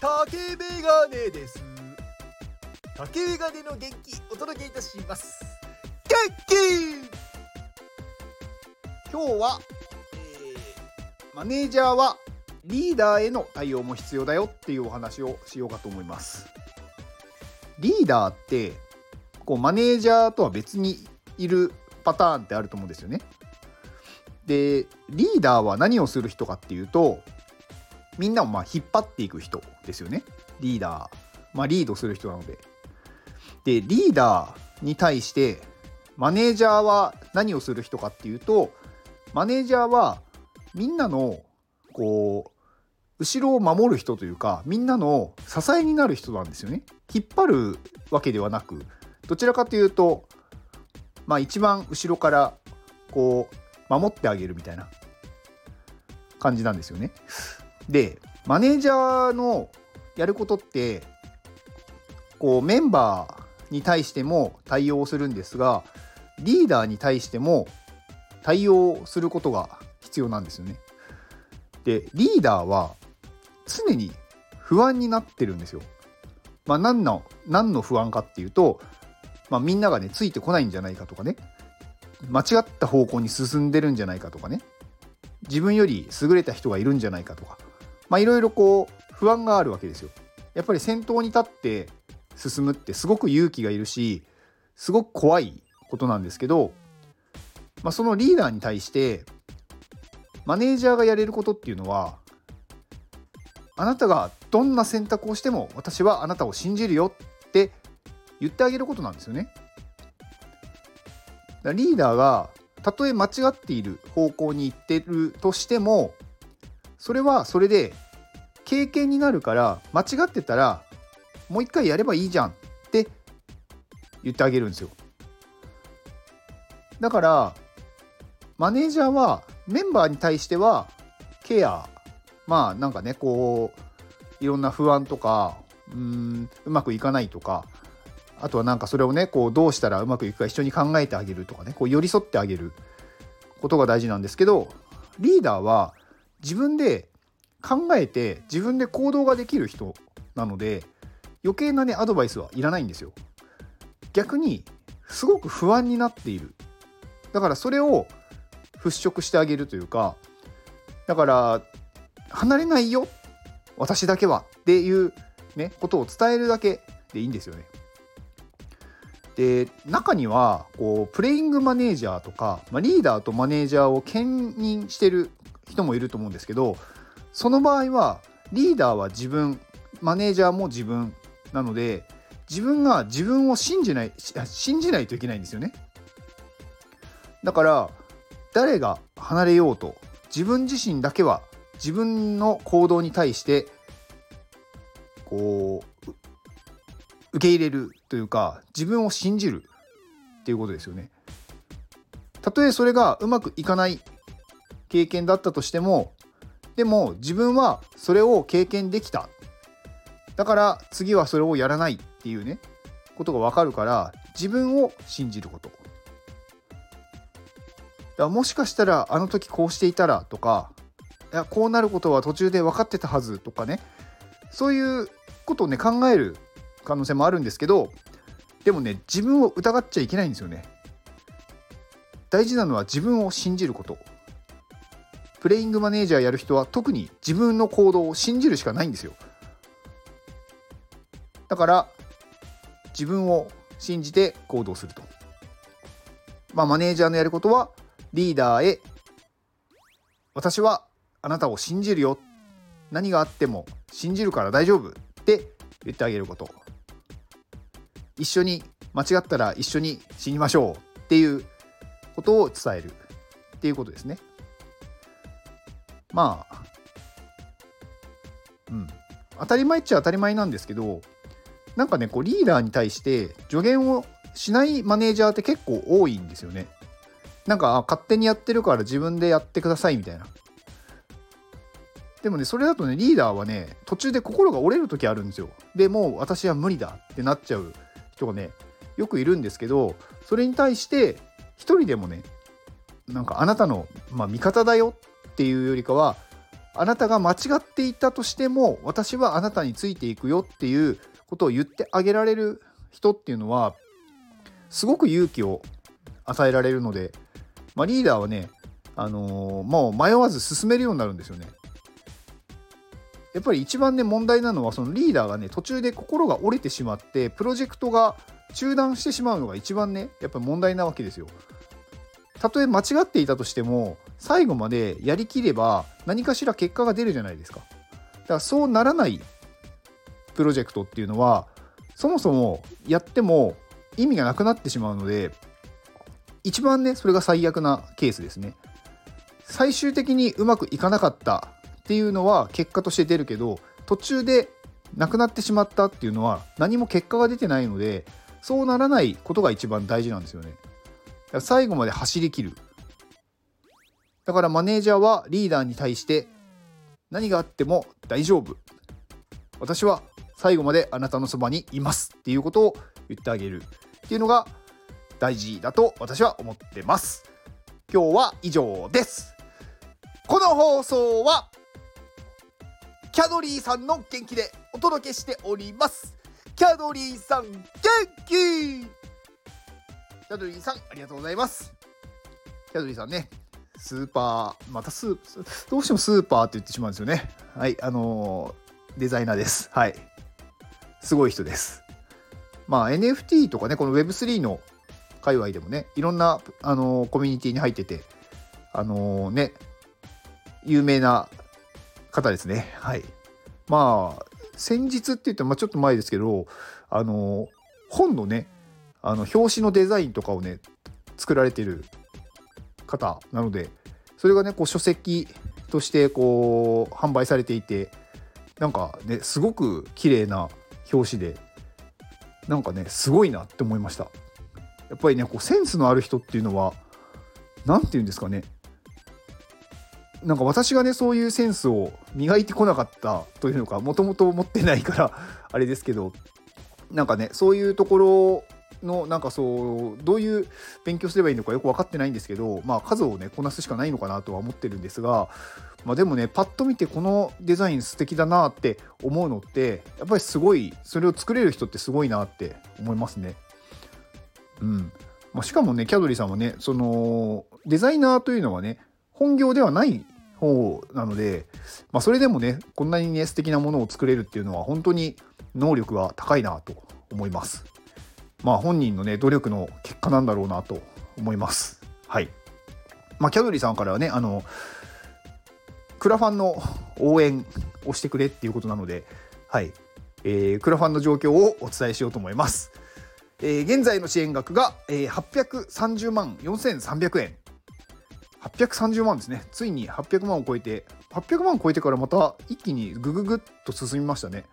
竹メガネです。竹メガネの元気お届けいたします。元気。今日は、えー、マネージャーはリーダーへの対応も必要だよっていうお話をしようかと思います。リーダーってこうマネージャーとは別にいるパターンってあると思うんですよね。でリーダーは何をする人かっていうとみんなをまあ引っ張っていく人ですよね。リーダー。まあリードする人なので。でリーダーに対してマネージャーは何をする人かっていうとマネージャーはみんなのこう後ろを守る人というかみんなの支えになる人なんですよね。引っ張るわけではなくどちらかというとまあ一番後ろからこう守ってあげるみたいな感じなんですよね。でマネージャーのやることってこうメンバーに対しても対応するんですがリーダーに対しても対応することが必要なんですよね。でリーダーは常に不安になってるんですよ。まあ、何の何の不安かっていうと、まあ、みんながねついてこないんじゃないかとかね間違った方向に進んでるんじゃないかとかね自分より優れた人がいるんじゃないかとかまあいろいろこう不安があるわけですよ。やっぱり先頭に立って進むってすごく勇気がいるしすごく怖いことなんですけど、まあ、そのリーダーに対してマネージャーがやれることっていうのはあなたがどんな選択をしても私はあなたを信じるよって言ってあげることなんですよね。リーダーがたとえ間違っている方向に行ってるとしてもそれはそれで経験になるから間違ってたらもう一回やればいいじゃんって言ってあげるんですよ。だからマネージャーはメンバーに対してはケアまあなんかねこういろんな不安とかうんうまくいかないとかあとはなんかそれをねこうどうしたらうまくいくか一緒に考えてあげるとかねこう寄り添ってあげることが大事なんですけどリーダーは自分で考えて自分で行動ができる人なので余計なねアドバイスはいらないんですよ。逆にすごく不安になっているだからそれを払拭してあげるというかだから離れないよ私だけはっていうねことを伝えるだけでいいんですよね。で中にはこうプレイングマネージャーとか、まあ、リーダーとマネージャーを兼任してる人もいると思うんですけどその場合はリーダーは自分マネージャーも自分なので自分が自分を信じない信じないといけないんですよねだから誰が離れようと自分自身だけは自分の行動に対してこう受け入れるというか自分を信じるっていうことですよね。たとえそれがうまくいかない経験だったとしてもでも自分はそれを経験できた。だから次はそれをやらないっていうねことが分かるから自分を信じること。だもしかしたらあの時こうしていたらとかいやこうなることは途中で分かってたはずとかね。そういうことをね考える可能性もあるんですけどでもね自分を疑っちゃいけないんですよね。大事なのは自分を信じること。プレイングマネージャーやる人は特に自分の行動を信じるしかないんですよ。だから自分を信じて行動すると。まあマネージャーのやることはリーダーへ私はあなたを信じるよ。何があっても信じるから大丈夫って言ってあげること。一緒に間違ったら一緒に死にましょうっていうことを伝えるっていうことですね。まあ、うん、当たり前っちゃ当たり前なんですけどなんかねこうリーダーに対して助言をしないマネージャーって結構多いんですよね。なんか勝手にやってるから自分でやってくださいみたいな。でもねそれだとねリーダーはね途中で心が折れる時あるんですよ。でもう私は無理だってなっちゃう人がねよくいるんですけどそれに対して一人でもねなんかあなたの、まあ、味方だよっていうよりかはあなたが間違っていたとしても私はあなたについていくよっていうことを言ってあげられる人っていうのはすごく勇気を与えられるので、まあ、リーダーはね、あのー、もう迷わず進めるようになるんですよね。やっぱり一番ね問題なのはそのリーダーがね途中で心が折れてしまってプロジェクトが中断してしまうのが一番ねやっぱり問題なわけですよ。たとえ間違っていたとしても最後までやりきれば何かしら結果が出るじゃないですか。だからそうならないプロジェクトっていうのはそもそもやっても意味がなくなってしまうので一番ねそれが最悪なケースですね。最終的にうまくいかなかったっていうのは結果として出るけど途中でなくなってしまったっていうのは何も結果が出てないのでそうならないことが一番大事なんですよね。最後まで走りきる。だからマネージャーはリーダーに対して何があっても大丈夫。私は最後まであなたのそばにいますっていうことを言ってあげるっていうのが大事だと私は思ってます。今日は以上です。この放送はキャドリーさんの元気でお届けしております。キャドリーさん元気キャドリーさんありがとうございます。キャドリーさんね、スーパー、またスー、どうしてもスーパーって言ってしまうんですよね。はい、あのー、デザイナーです。はい。すごい人です。まあ NFT とかね、この Web3 の界隈でもね、いろんな、あのー、コミュニティに入ってて、あのー、ね、有名な方ですね。はい。まあ、先日って言ったら、まあ、ちょっと前ですけど、あの、本のね、あの、表紙のデザインとかをね、作られてる方なので、それがね、こう、書籍として、こう、販売されていて、なんかね、すごく綺麗な表紙で、なんかね、すごいなって思いました。やっぱりね、こう、センスのある人っていうのは、何て言うんですかね、なんか私がねそういうセンスを磨いてこなかったというのかもともと持ってないからあれですけどなんかねそういうところのなんかそうどういう勉強すればいいのかよく分かってないんですけどまあ数をねこなすしかないのかなとは思ってるんですがまあでもねパッと見てこのデザイン素敵だなって思うのってやっぱりすごいそれを作れる人ってすごいなって思いますね。うんまあ、しかもねキャドリーさんはねそのデザイナーというのはね本業ではない方なので、まあ、それでもねこんなにね素敵なものを作れるっていうのは本当に能力が高いなと思います。まあ本人のね努力の結果なんだろうなと思います。はい。まあキャドリーさんからはねあのクラファンの応援をしてくれっていうことなので、はい、えー、クラファンの状況をお伝えしようと思います。えー、現在の支援額が、えー、830万4300円830万ですね。ついに800万を超えて、800万を超えてからまた一気にグググッと進みましたね。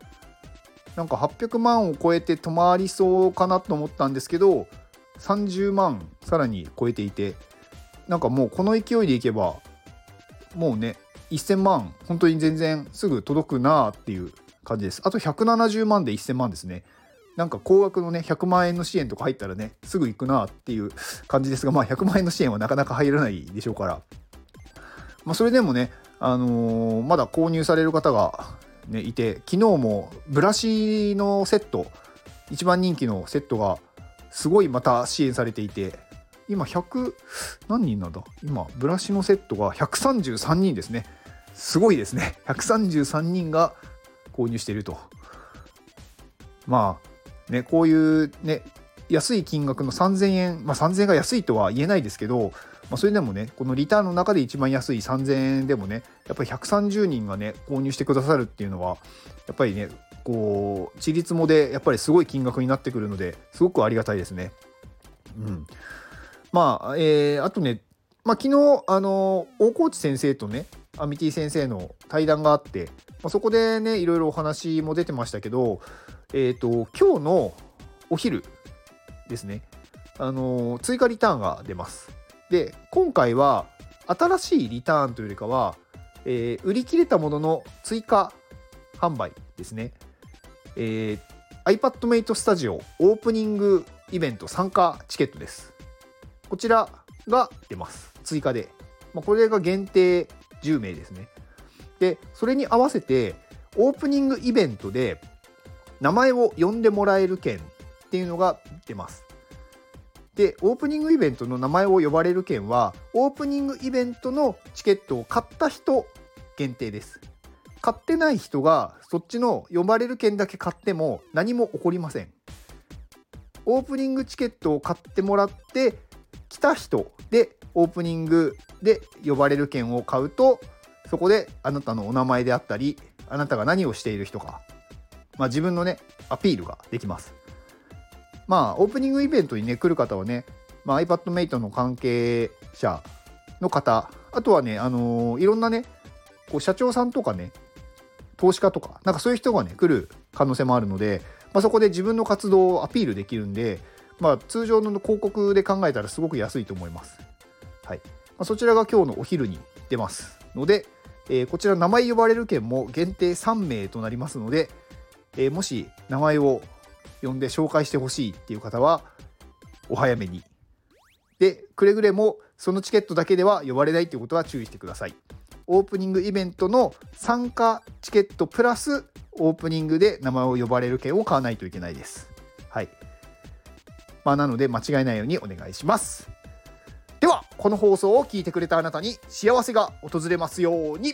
なんか800万を超えて止まりそうかなと思ったんですけど、30万さらに超えていて、なんかもうこの勢いでいけば、もうね、1000万、本当に全然すぐ届くなっていう感じです。あと170万で1000万ですね。なんか高額のね100万円の支援とか入ったらねすぐ行くなっていう感じですがまあ100万円の支援はなかなか入らないでしょうから、まあ、それでもね、あのー、まだ購入される方が、ね、いて昨日もブラシのセット一番人気のセットがすごいまた支援されていて今100何人なんだ？今ブラシのセットが133人ですね。すごいですね。133人が購入していると。まあね、こういうね、安い金額の3000円、まあ、3000円が安いとは言えないですけど、まあ、それでもね、このリターンの中で一番安い3000円でもね、やっぱり130人がね、購入してくださるっていうのは、やっぱりね、こう、ちりつもでやっぱりすごい金額になってくるので、すごくありがたいですね。うん。まあ、えー、あとね、まあ、昨日、あの、大河内先生とね、アミティ先生の対談があって、まあ、そこでね、いろいろお話も出てましたけど、えっ、ー、と、今日のお昼ですね、あの追加リターンが出ます。で、今回は新しいリターンというよりかは、えー、売り切れたものの追加販売ですね。えー、iPadMate Studio オープニングイベント参加チケットです。こちらが出ます。追加で。まあ、これが限定10名ですね。でそれに合わせてオープニングイベントで名前を呼んでもらえる券っていうのが出ますでオープニングイベントの名前を呼ばれる券はオープニングイベントのチケットを買った人限定です。買ってない人がそっちの呼ばれる券だけ買っても何も起こりません。オープニングチケットを買ってもらって来た人でオープニングで呼ばれる券を買うとそこであなたのお名前であったりあなたが何をしている人か、まあ、自分のねアピールができます。まあオープニングイベントにね来る方はね、まあ、iPadMate の関係者の方あとはねあのー、いろんなねこう社長さんとかね投資家とかなんかそういう人がね来る可能性もあるので、まあ、そこで自分の活動をアピールできるんで、まあ、通常の広告で考えたらすごく安いと思います。はいまあ、そちらが今日のお昼に出ますので、えー、こちら名前呼ばれる券も限定3名となりますので、えー、もし名前を呼んで紹介してほしいっていう方はお早めに。でくれぐれもそのチケットだけでは呼ばれないということは注意してください。オープニングイベントの参加チケットプラスオープニングで名前を呼ばれる券を買わないといけないです。はい。まあ、なので間違えないようにお願いします。では、この放送を聞いてくれたあなたに幸せが訪れますように。